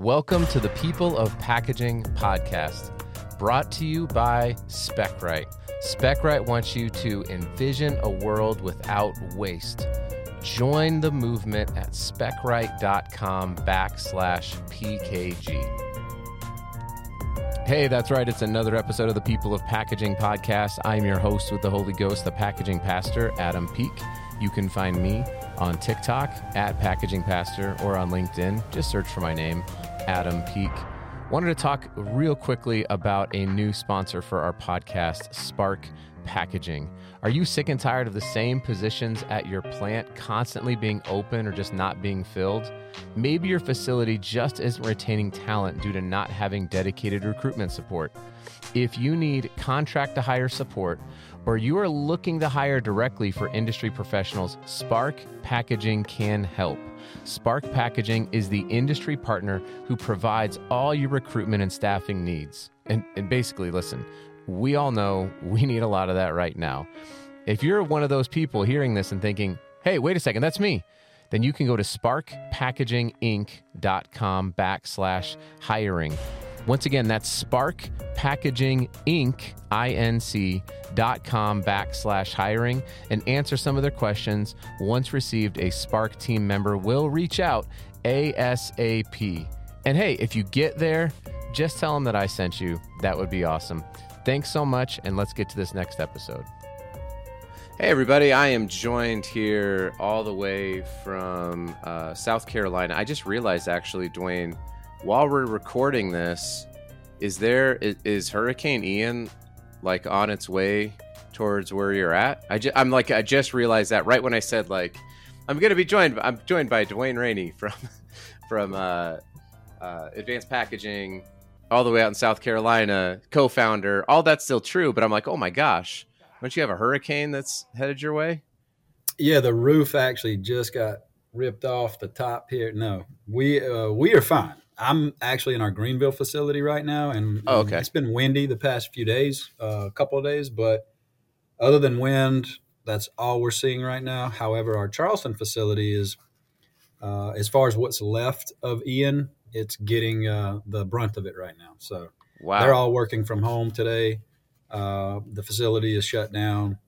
Welcome to the People of Packaging podcast, brought to you by SpecRight. SpecRight wants you to envision a world without waste. Join the movement at specright.com backslash PKG. Hey, that's right. It's another episode of the People of Packaging podcast. I'm your host with the Holy Ghost, the packaging pastor, Adam Peek. You can find me on TikTok at Packaging Pastor or on LinkedIn. Just search for my name, Adam Peek. Wanted to talk real quickly about a new sponsor for our podcast, Spark Packaging. Are you sick and tired of the same positions at your plant constantly being open or just not being filled? Maybe your facility just isn't retaining talent due to not having dedicated recruitment support. If you need contract to hire support, or you are looking to hire directly for industry professionals, Spark Packaging can help. Spark Packaging is the industry partner who provides all your recruitment and staffing needs. And, and basically, listen, we all know we need a lot of that right now. If you're one of those people hearing this and thinking, hey, wait a second, that's me, then you can go to sparkpackaginginc.com backslash hiring. Once again, that's sparkpackaginginc.com backslash hiring and answer some of their questions. Once received, a Spark team member will reach out ASAP. And hey, if you get there, just tell them that I sent you. That would be awesome. Thanks so much, and let's get to this next episode. Hey, everybody, I am joined here all the way from uh, South Carolina. I just realized, actually, Dwayne, while we're recording this, is there is, is Hurricane Ian like on its way towards where you're at? I just, I'm like, I just realized that right when I said, like, I'm to be joined, I'm joined by Dwayne Rainey from, from uh, uh, Advanced Packaging all the way out in South Carolina, co-founder. All that's still true, but I'm like, oh my gosh, don't you have a hurricane that's headed your way? Yeah, the roof actually just got ripped off the top here. No, we uh, we are fine. I'm actually in our Greenville facility right now, and oh, okay. it's been windy the past few days, uh, a couple of days, but other than wind, that's all we're seeing right now. However, our Charleston facility is, uh, as far as what's left of Ian, it's getting uh, the brunt of it right now. So wow. they're all working from home today. Uh, the facility is shut down,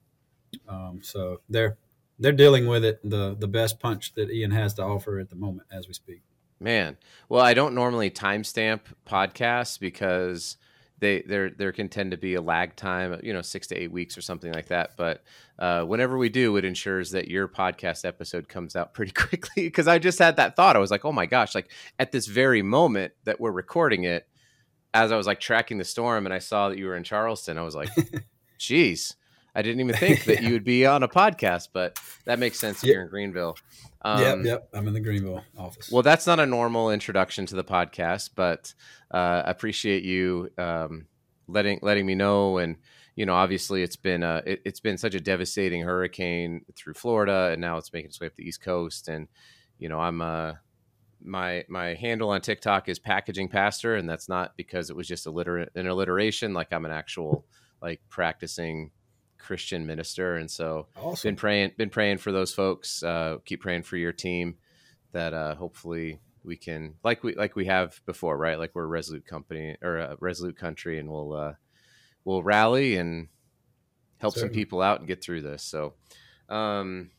um, so they're they're dealing with it the the best punch that Ian has to offer at the moment as we speak. Man, well, I don't normally timestamp podcasts because they there there can tend to be a lag time, you know, six to eight weeks or something like that. But uh, whenever we do, it ensures that your podcast episode comes out pretty quickly. Because I just had that thought, I was like, oh my gosh, like at this very moment that we're recording it, as I was like tracking the storm, and I saw that you were in Charleston, I was like, geez. I didn't even think that you would be on a podcast, but that makes sense yep. here in Greenville. Um, yep, yep. I'm in the Greenville office. Well, that's not a normal introduction to the podcast, but uh, I appreciate you um, letting letting me know. And you know, obviously, it's been a, it, has been such a devastating hurricane through Florida, and now it's making its way up the East Coast. And you know, I'm uh, my my handle on TikTok is packaging pastor, and that's not because it was just a alliter- an alliteration. Like I'm an actual like practicing Christian minister, and so awesome. been praying been praying for those folks. Uh, keep praying for your team that uh, hopefully we can like we like we have before, right? Like we're a resolute company or a resolute country, and we'll uh, we'll rally and help Certainly. some people out and get through this. So, um,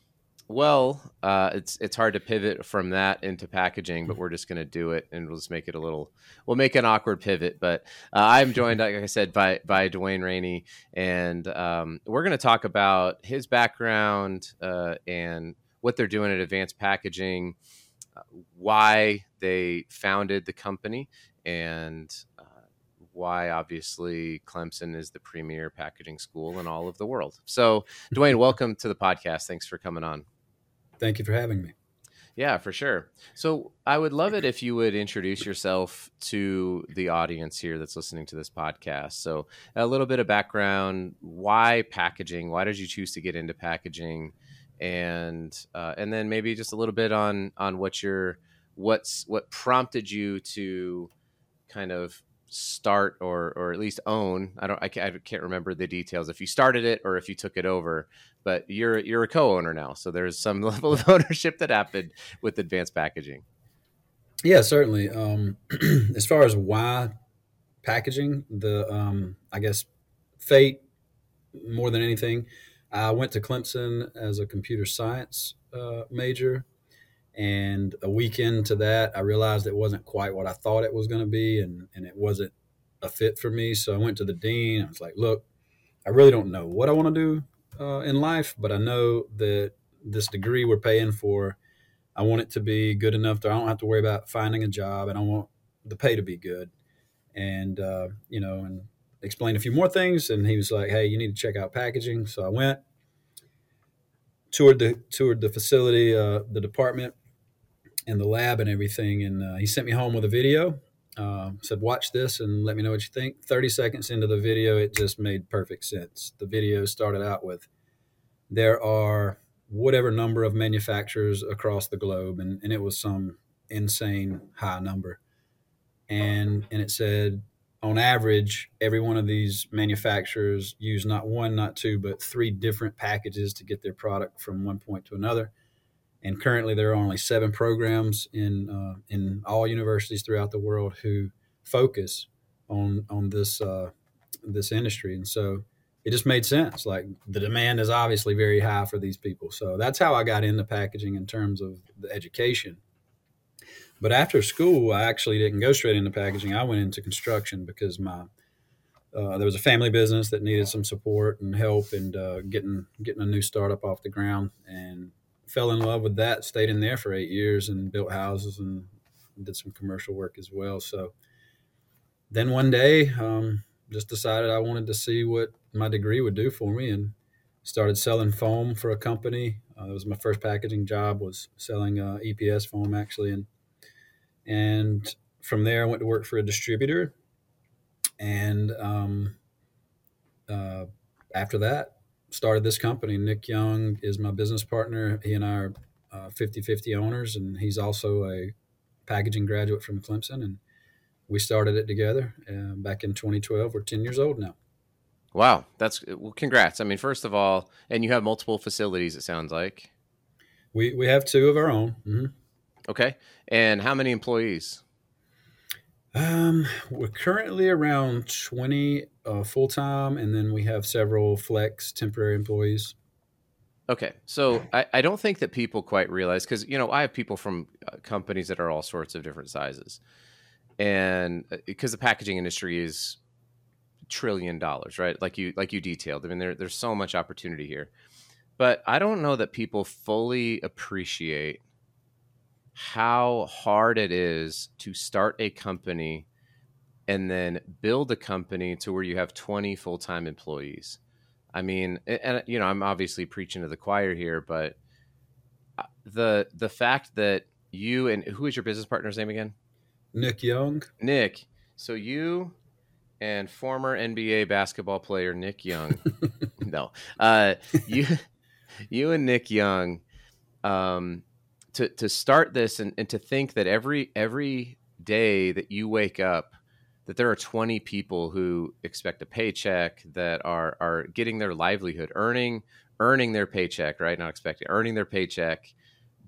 well, uh, it's it's hard to pivot from that into packaging, but we're just going to do it, and we'll just make it a little. We'll make an awkward pivot, but uh, I'm joined, like I said, by by Dwayne Rainey, and um, we're going to talk about his background uh, and what they're doing at Advanced Packaging, uh, why they founded the company, and uh, why obviously Clemson is the premier packaging school in all of the world. So, Dwayne, welcome to the podcast. Thanks for coming on. Thank you for having me. Yeah, for sure. So I would love it if you would introduce yourself to the audience here that's listening to this podcast. So a little bit of background: why packaging? Why did you choose to get into packaging? And uh, and then maybe just a little bit on on what your what's what prompted you to kind of start or or at least own i don't I can't, I can't remember the details if you started it or if you took it over but you're you're a co-owner now so there's some level of ownership that happened with advanced packaging Yeah, certainly. Um, as far as why packaging, the um, I guess fate more than anything. I went to Clemson as a computer science uh, major, and a week into that, I realized it wasn't quite what I thought it was going to be, and and it wasn't a fit for me. So I went to the dean. I was like, "Look, I really don't know what I want to do uh, in life, but I know that this degree we're paying for, I want it to be good enough that I don't have to worry about finding a job, and I want the pay to be good." And uh, you know, and explained a few more things, and he was like, "Hey, you need to check out packaging." So I went, toured the toured the facility, uh, the department, and the lab, and everything. And uh, he sent me home with a video. Uh, said, "Watch this and let me know what you think." Thirty seconds into the video, it just made perfect sense. The video started out with, "There are whatever number of manufacturers across the globe," and, and it was some insane high number. And and it said on average, every one of these manufacturers use not one, not two, but three different packages to get their product from one point to another. And currently, there are only seven programs in uh, in all universities throughout the world who focus on on this uh, this industry. And so, it just made sense. Like the demand is obviously very high for these people. So that's how I got into packaging in terms of the education. But after school, I actually didn't go straight into packaging. I went into construction because my uh, there was a family business that needed some support and help and uh, getting getting a new startup off the ground and fell in love with that. Stayed in there for eight years and built houses and did some commercial work as well. So then one day, um, just decided I wanted to see what my degree would do for me and started selling foam for a company. Uh, that was my first packaging job was selling uh, EPS foam actually and and from there, I went to work for a distributor. And um, uh, after that, started this company. Nick Young is my business partner. He and I are uh, 50 50 owners, and he's also a packaging graduate from Clemson. And we started it together uh, back in 2012. We're 10 years old now. Wow, that's well. Congrats! I mean, first of all, and you have multiple facilities. It sounds like we we have two of our own. Mm-hmm. Okay. And how many employees? Um, we're currently around 20 uh, full time, and then we have several flex temporary employees. Okay. So I, I don't think that people quite realize because, you know, I have people from uh, companies that are all sorts of different sizes. And because uh, the packaging industry is trillion dollars, right? Like you, like you detailed. I mean, there, there's so much opportunity here. But I don't know that people fully appreciate how hard it is to start a company and then build a company to where you have 20 full-time employees. I mean, and you know, I'm obviously preaching to the choir here, but uh, the the fact that you and who is your business partner's name again? Nick Young. Nick. So you and former NBA basketball player Nick Young. no, uh, you you and Nick Young um, to to start this and, and to think that every every day that you wake up that there are 20 people who expect a paycheck that are are getting their livelihood earning earning their paycheck right? Not expecting earning their paycheck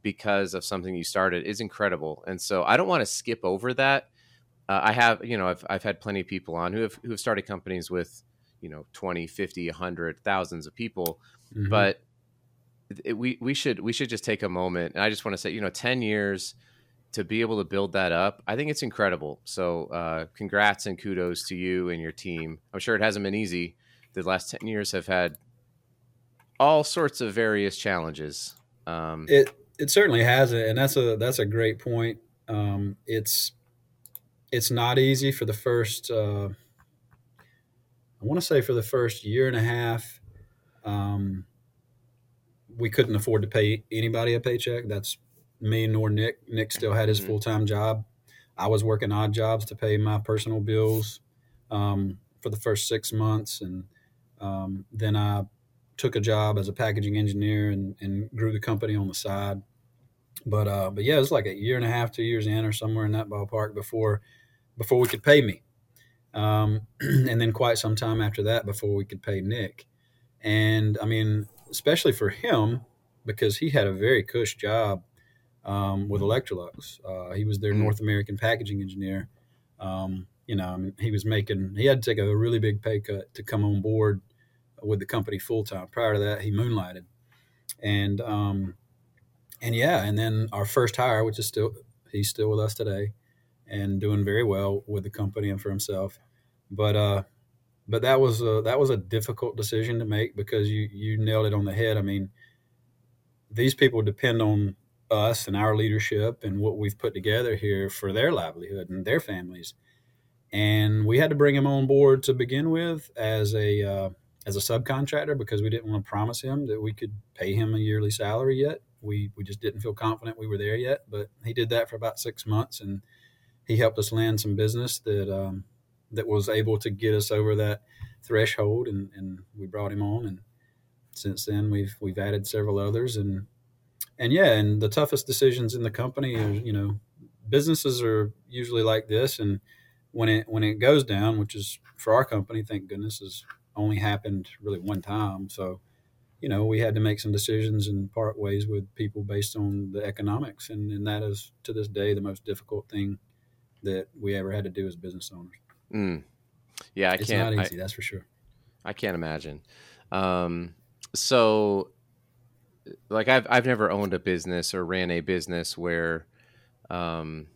because of something you started is incredible. And so i don't want to skip over that. Uh, i have you know I've, I've had plenty of people on who have who have started companies with you know 20 50 100 thousands of people. Mm-hmm. but it, we we should we should just take a moment and i just want to say you know 10 years to be able to build that up i think it's incredible. So uh, congrats and kudos to you and your team. I'm sure it hasn't been easy. The last 10 years have had all sorts of various challenges um, it it certainly has it and that's a that's a great point. Um, it's it's not easy for the first uh, i want to say for the first year and a half um, we couldn't afford to pay anybody a paycheck. That's me nor Nick. Nick still had his mm-hmm. full time job. I was working odd jobs to pay my personal bills um, for the first six months, and um, then I took a job as a packaging engineer and, and grew the company on the side. But uh, but yeah, it was like a year and a half, two years in, or somewhere in that ballpark before before we could pay me, um, and then quite some time after that before we could pay Nick. And I mean, especially for him because he had a very cush job. um, with Electrolux. Uh, he was their Mm. North American packaging engineer. Um, you know, I mean, he was making, he had to take a really big pay cut to come on board with the company full time. Prior to that, he moonlighted. And, um, and yeah, and then our first hire, which is still, he's still with us today and doing very well with the company and for himself. But, uh, but that was a, that was a difficult decision to make because you you nailed it on the head. I mean, these people depend on us and our leadership and what we've put together here for their livelihood and their families. And we had to bring him on board to begin with as a uh, as a subcontractor because we didn't want to promise him that we could pay him a yearly salary yet. We we just didn't feel confident we were there yet. But he did that for about six months, and he helped us land some business that um, that was able to get us over that threshold, and, and we brought him on. And since then, we've we've added several others, and and yeah, and the toughest decisions in the company are you know businesses are usually like this, and when it when it goes down, which is for our company, thank goodness, has only happened really one time. So you know we had to make some decisions and part ways with people based on the economics, and, and that is to this day the most difficult thing that we ever had to do as business owners. Mm. Yeah, I it's can't. not I, easy, that's for sure. I can't imagine. Um, so, like, I've I've never owned a business or ran a business where, um,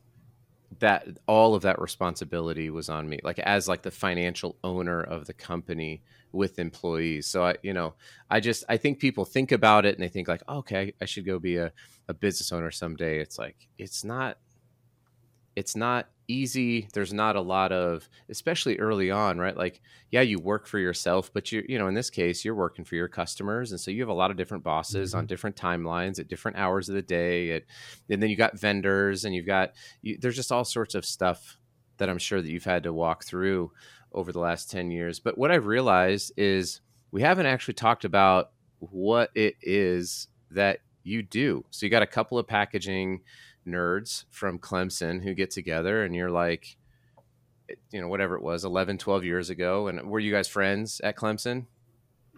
that all of that responsibility was on me. Like as like the financial owner of the company with employees. So I, you know, I just I think people think about it and they think like, oh, okay, I should go be a, a business owner someday. It's like it's not it's not easy. There's not a lot of especially early on right? Like yeah you work for yourself but you you know in this case you're working for your customers and so you have a lot of different bosses on mm-hmm. different timelines at different hours of the day at, and then you got vendors and you've got you, there's just all sorts of stuff that i'm sure that you've had to walk through over the last 10 years. But what i've realized is we haven't actually talked about what it is that you do. So you got a couple of packaging nerds from Clemson who get together and you're like you know whatever it was 11 12 years ago and were you guys friends at Clemson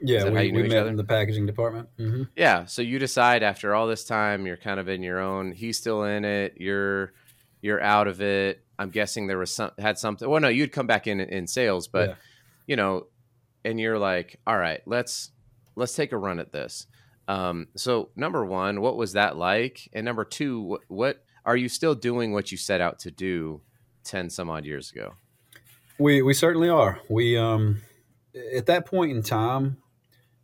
Yeah, we, we each met other? in the packaging department. hmm yeah so you decide after all this time you're kind of in your own he's still in it you're you're out of it I'm guessing there was some had something well no you'd come back in in sales but Yeah. you know and you're like all right let's let's take a run at this um, so number one what was that like and number two what, what are you still doing what you set out to do 10 some odd years ago We we certainly are. We um at that point in time,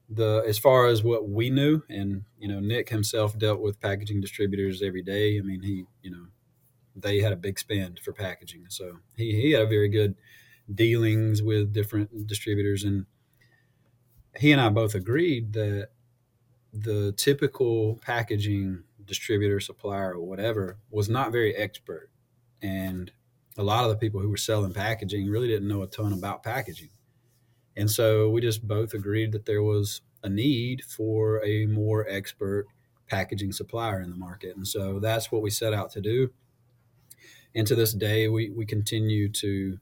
the as far as what we knew, and you know, Nick himself dealt with packaging distributors every day. I mean, he you know, they had a big spend for packaging, so he he had a very good dealings with different distributors, and he and I both agreed that the typical packaging distributor, supplier, or whatever was not very expert, and a lot of the people who were selling packaging really didn't know a ton about packaging. And so we just both agreed that there was a need for a more expert packaging supplier in the market. And so that's what we set out to do. And to this day, we, we continue to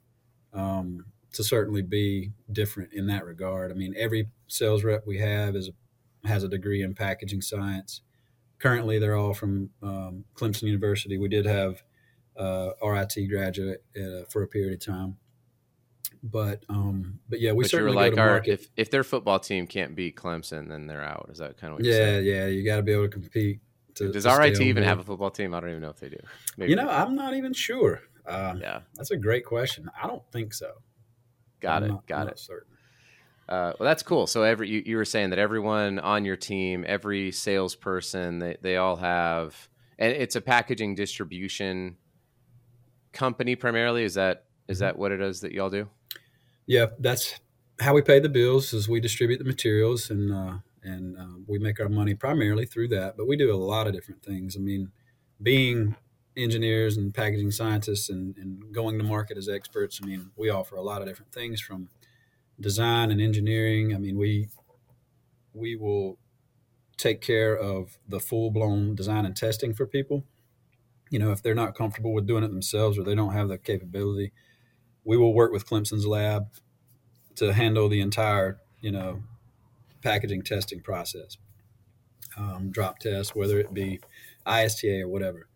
um, to certainly be different in that regard. I mean, every sales rep we have is has a degree in packaging science. Currently, they're all from um, Clemson University. We did have uh, RIT graduate uh, for a period of time. But um, but yeah, we but certainly like go to our, market. if, if their football team can't beat Clemson then they're out is that kind of what you yeah, yeah, you got to be able to compete. To, does to RIT even have a football team I don't even know if they do Maybe You know. I'm not even sure. Uh, yeah That's a great question. I don't think so. got I'm it not- got I'm it not certain. Uh, well, that's cool. So every you, you were saying that everyone on your team, every salesperson, they, they all have, and it's a packaging distribution company primarily. Is that is Mhm. that what it is that y'all do? Yeah, that's how we pay the bills. Is we distribute the materials and uh, and uh, we make our money primarily through that. But we do a lot of different things. I mean, being engineers and packaging scientists and, and going to market as experts. I mean, we offer a lot of different things from design and engineering. I mean, we we will take care of the full blown design and testing for people. You know, if they're not comfortable with doing it themselves or they don't have the capability, we will work with Clemson's lab to handle the entire, you know, packaging testing process. Um, drop test, whether it be ISTA or whatever.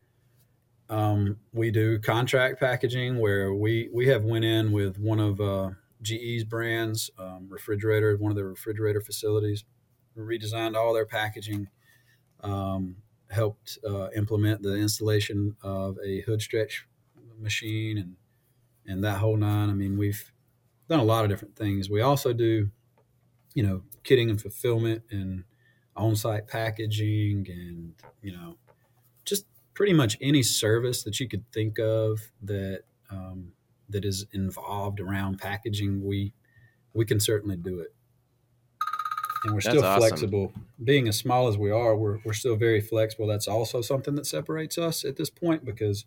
Um, we do contract packaging where we we have went in with one of uh, GE's brands, um, refrigerator, one of their refrigerator facilities, redesigned all their packaging, um, helped uh, implement the installation of a hood stretch machine and and that whole nine. I mean, we've done a lot of different things. We also do, you know, kitting and fulfillment and on-site packaging and you know just pretty much any service that you could think of that um, that is involved around packaging we we can certainly do it. And we're That's still awesome. flexible. Being as small as we are we're, we're still very flexible. That's also something that separates us at this point because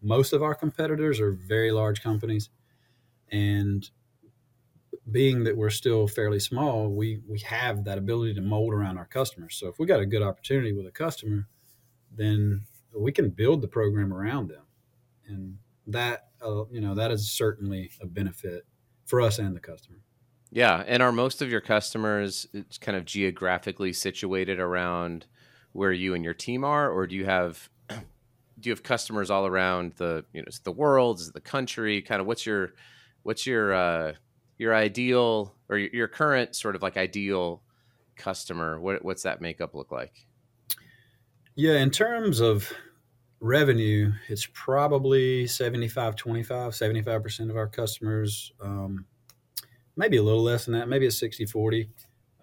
most of our competitors are very large companies. And being that we're still fairly small, we we have that ability to mold around our customers. So if we got a good opportunity with a customer, then we can build the program around them, and that uh, you know that is certainly a benefit for us and the customer. Yeah, and are most of your customers it's kind of geographically situated around where you and your team are, or do you have do you have customers all around the you know the world, is it the country? Kind of what's your what's your uh, your ideal or your, your current sort of like ideal customer? What what's that makeup look like? Yeah, in terms of revenue, it's probably 75 25, 75% of our customers, um, maybe a little less than that, maybe it's 60 40.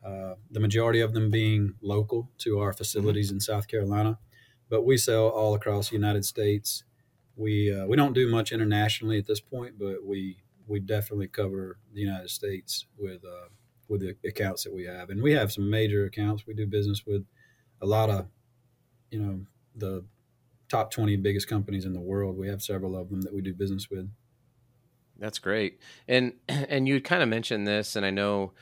Uh, the majority of them being local to our facilities in South Carolina, but we sell all across the United States. We uh, we don't do much internationally at this point, but we we definitely cover the United States with uh, with the accounts that we have, and we have some major accounts. We do business with a lot of you know the top 20 biggest companies in the world we have several of them that we do business with That's great. And and you kind of mentioned this, and I know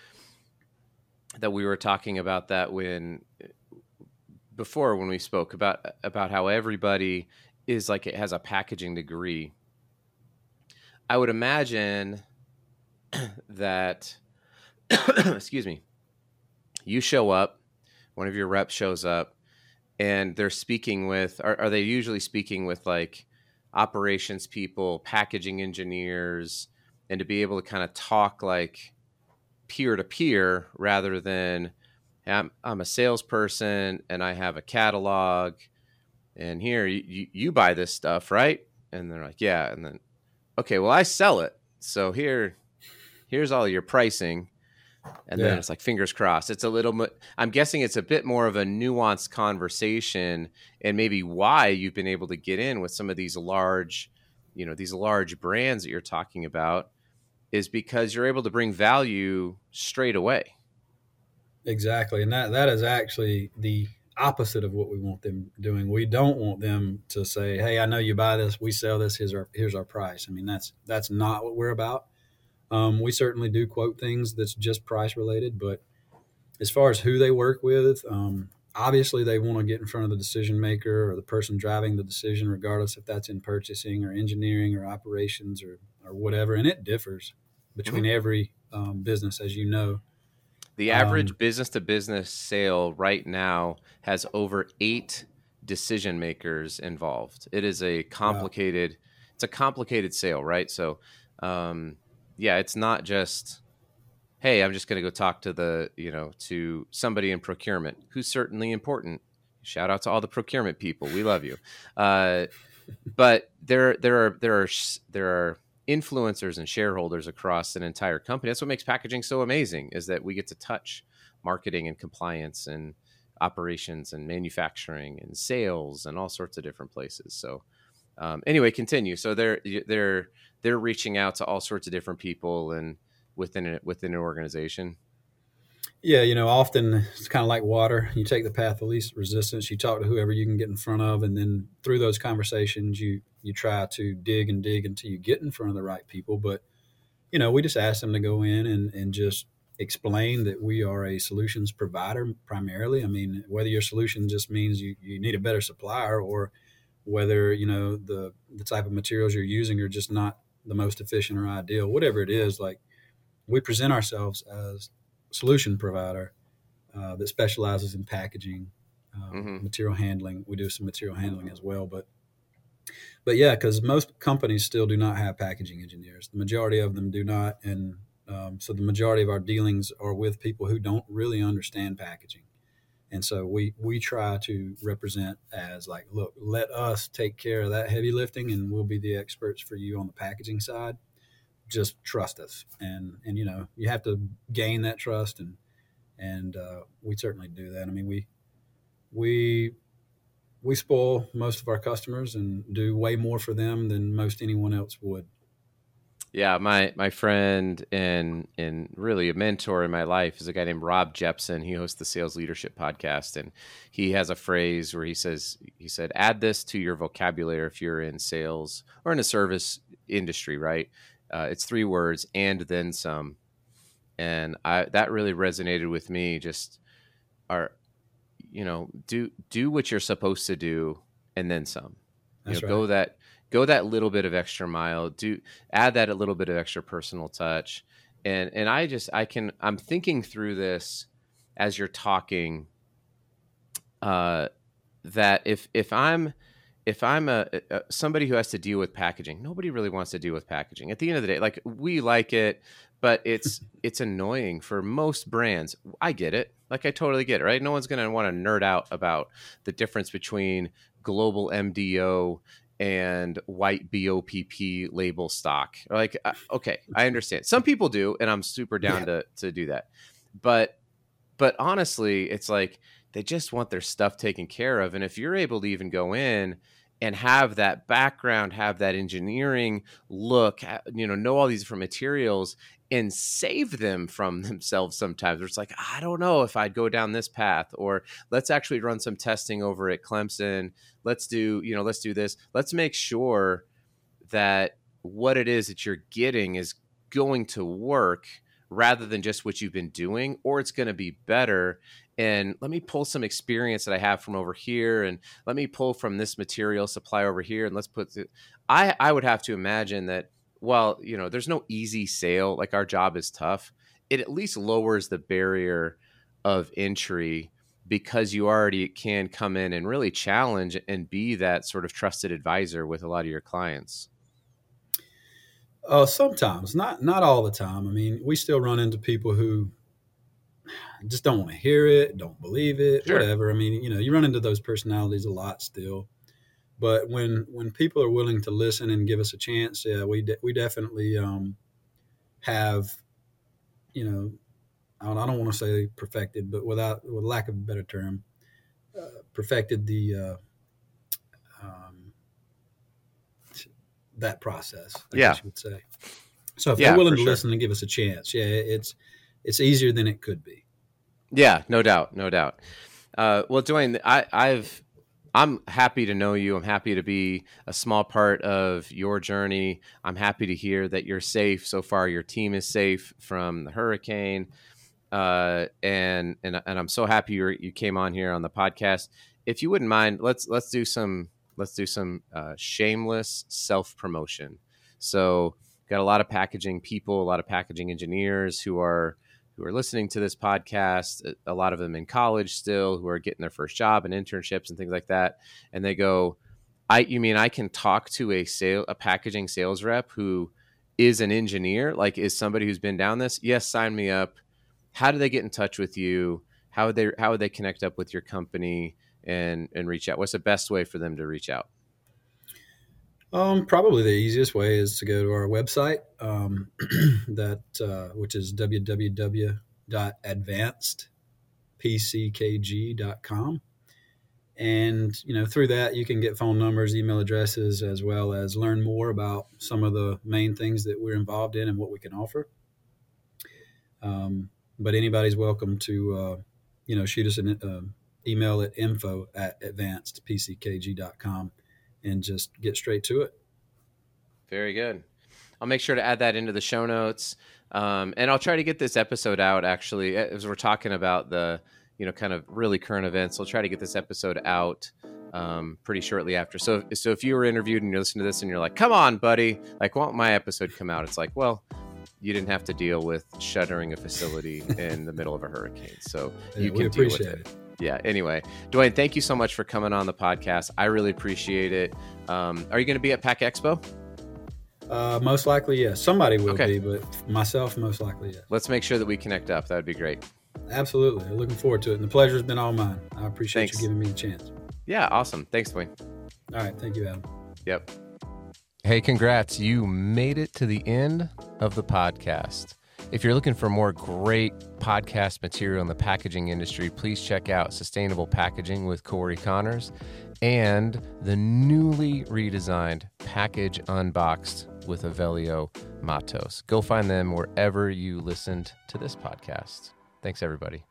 that we were talking about that when before when we spoke about about how everybody is like it has a packaging degree. I would imagine that excuse me, you show up, one of your reps shows up, and they're speaking with are, are they usually speaking with like operations people, packaging engineers, and to be able to kind of talk like peer to peer rather than I'm, I'm a salesperson and I have a catalog and here you, you, you buy this stuff, right? And they're like, yeah. And then, okay, well, I sell it. So here, here's all your pricing. And then it's like fingers crossed. It's a little. I'm guessing it's a bit more of a nuanced conversation, and maybe why you've been able to get in with some of these large, you know, these large brands that you're talking about, is because you're able to bring value straight away. exactly and that that is actually the opposite of what we want them doing we don't want them to say hey i know you buy this we sell this here's our here's our price i mean that's that's not what we're about um, we certainly do quote things that's just price related but as far as who they work with um, obviously they want to get in front of the decision maker or the person driving the decision regardless if that's in purchasing or engineering or operations or, or whatever and it differs between every um, business as you know The Um, average business to business sale right now has over eight decision makers involved. It is a complicated, it's a complicated sale, right? So, um, yeah, it's not just, hey, I'm just going to go talk to the, you know, to somebody in procurement who's certainly important. Shout out to all the procurement people. We love you. Uh, but there, there are, there are, there are influencers and shareholders across an entire company. That's what makes packaging so amazing is that we get to touch marketing and compliance and operations and manufacturing and sales and all sorts of different places. So um, anyway, continue. So they're they're they're reaching out to all sorts of different people and within a, within an organization. Yeah, you know, often it's kind of like water. You take the path of least resistance. You talk to whoever you can get in front of, and then through those conversations, you you try to dig and dig until you get in front of the right people. But you know, we just ask them to go in and and just explain that we are a solutions provider primarily. I mean, whether your solution just means you, you need a better supplier or whether you know the the type of materials you're using are just not the most efficient or ideal, whatever it is, like we present ourselves as solution provider uh, that specializes in packaging um, mm-hmm. material handling. We do some material handling as well, but but yeah, because most companies still do not have packaging engineers. The majority of them do not, and um, so the majority of our dealings are with people who don't really understand packaging. And so we we try to represent as like, look, let us take care of that heavy lifting, and we'll be the experts for you on the packaging side. Just trust us, and and you know you have to gain that trust, and and uh, we certainly do that. I mean, we we we spoil most of our customers and do way more for them than most anyone else would. Yeah, my my friend and and really a mentor in my life is a guy named Rob Jepson. He hosts the Sales Leadership Podcast, and he has a phrase where he says he said, "Add this to your vocabulary if you're in sales or in a service industry." Right? Uh, it's three words and then some, and I that really resonated with me. Just our, you know, do do what you're supposed to do and then some. You know, right. Go that go that little bit of extra mile do add that a little bit of extra personal touch. And and i just i can i'm thinking through this as you're talking uh that if if i'm if i'm a, a, somebody who has to deal with packaging nobody really wants to deal with packaging. At the end of the day like we like it but it's it's annoying for most brands. I get it. Like i totally get it right? No one's going to want to nerd out about the difference between global mdo and white BOPP label stock. Like, uh, okay, I understand. Some people do, and I'm super down yeah. to to do that. But but honestly, it's like they just want their stuff taken care of. And if you're able to even go in and have that background, have that engineering look, you know, know all these different materials and save them from themselves sometimes. It's like, I don't know if I'd go down this path, or let's actually run some testing over at Clemson. Let's do, you know, let's do this. Let's make sure that what it is that you're getting is going to work rather than just what you've been doing, or it's going to be better. And let me pull some experience that I have from over here, and let me pull from this material supply over here, and let's put. The, I I would have to imagine that well, you know, there's no easy sale. Like our job is tough. It at least lowers the barrier of entry because you already can come in and really challenge and be that sort of trusted advisor with a lot of your clients. Uh, sometimes, not not all the time. I mean, we still run into people who just don't want to hear it, don't believe it, sure. whatever. I mean, you know, you run into those personalities a lot still. But when when people are willing to listen and give us a chance, yeah, we de- we definitely um, have, you know, I don't, I don't, want to say perfected, but without with lack of a better term, uh, perfected the uh, um, that process. I yeah, would say. So if yeah, they're willing to sure. listen and give us a chance, yeah, it's it's easier than it could be. Yeah, no doubt, no doubt. Uh, well, Dwayne, I, I've I'm happy to know you. I'm happy to be a small part of your journey. I'm happy to hear that you're safe so far. Your team is safe from the hurricane, uh, and and and I'm so happy you you came on here on the podcast. If you wouldn't mind, let's let's do some let's do some uh, shameless self promotion. So, got a lot of packaging people, a lot of packaging engineers who are who are listening to this podcast, a lot of them in college still, who are getting their first job and internships and things like that, and they go, "I, you mean I can talk to a sale, a packaging sales rep who is an engineer, like is somebody who's been down this? Yes, sign me up. How do they get in touch with you? How would they how would they connect up with your company and and reach out? What's the best way for them to reach out?" Um, probably the easiest way is to go to our website, um, that uh, which is www.advancedpckg.com, and you know through that you can get phone numbers, email addresses, as well as learn more about some of the main things that we're involved in and what we can offer. Um, but anybody's welcome to uh, you know shoot us an uh, email at info at advancedpckg.com and just get straight to it. Very good. I'll make sure to add that into the show notes. Um, and I'll try to get this episode out actually as we're talking about the, you know, kind of really current events. I'll try to get this episode out um, pretty shortly after. So, so if you were interviewed and you're listening to this and you're like, "Come on, buddy! Like, won't my episode come out?" It's like, well, you didn't have to deal with shuttering a facility in the middle of a hurricane, so you can deal with it. it. Yeah. Anyway, Dwayne, thank you so much for coming on the podcast. I really appreciate it. Um, are you going to be at Pack Expo? Uh, most likely, yes. Somebody will okay. be, but myself, most likely, yes. Let's make sure that we connect up. That would be great. Absolutely. Looking forward to it. And the pleasure's been all mine. I appreciate Thanks. you giving me the chance. Yeah, awesome. Thanks, Dwayne. All right. Thank you, Adam. Yep. Hey, congrats. You made it to the end of the podcast. If you're looking for more great podcast material in the packaging industry, please check out Sustainable Packaging with Cory Connors and the newly redesigned Package Unboxed with Avelio Matos. Go find them wherever you listened to this podcast. Thanks, everybody.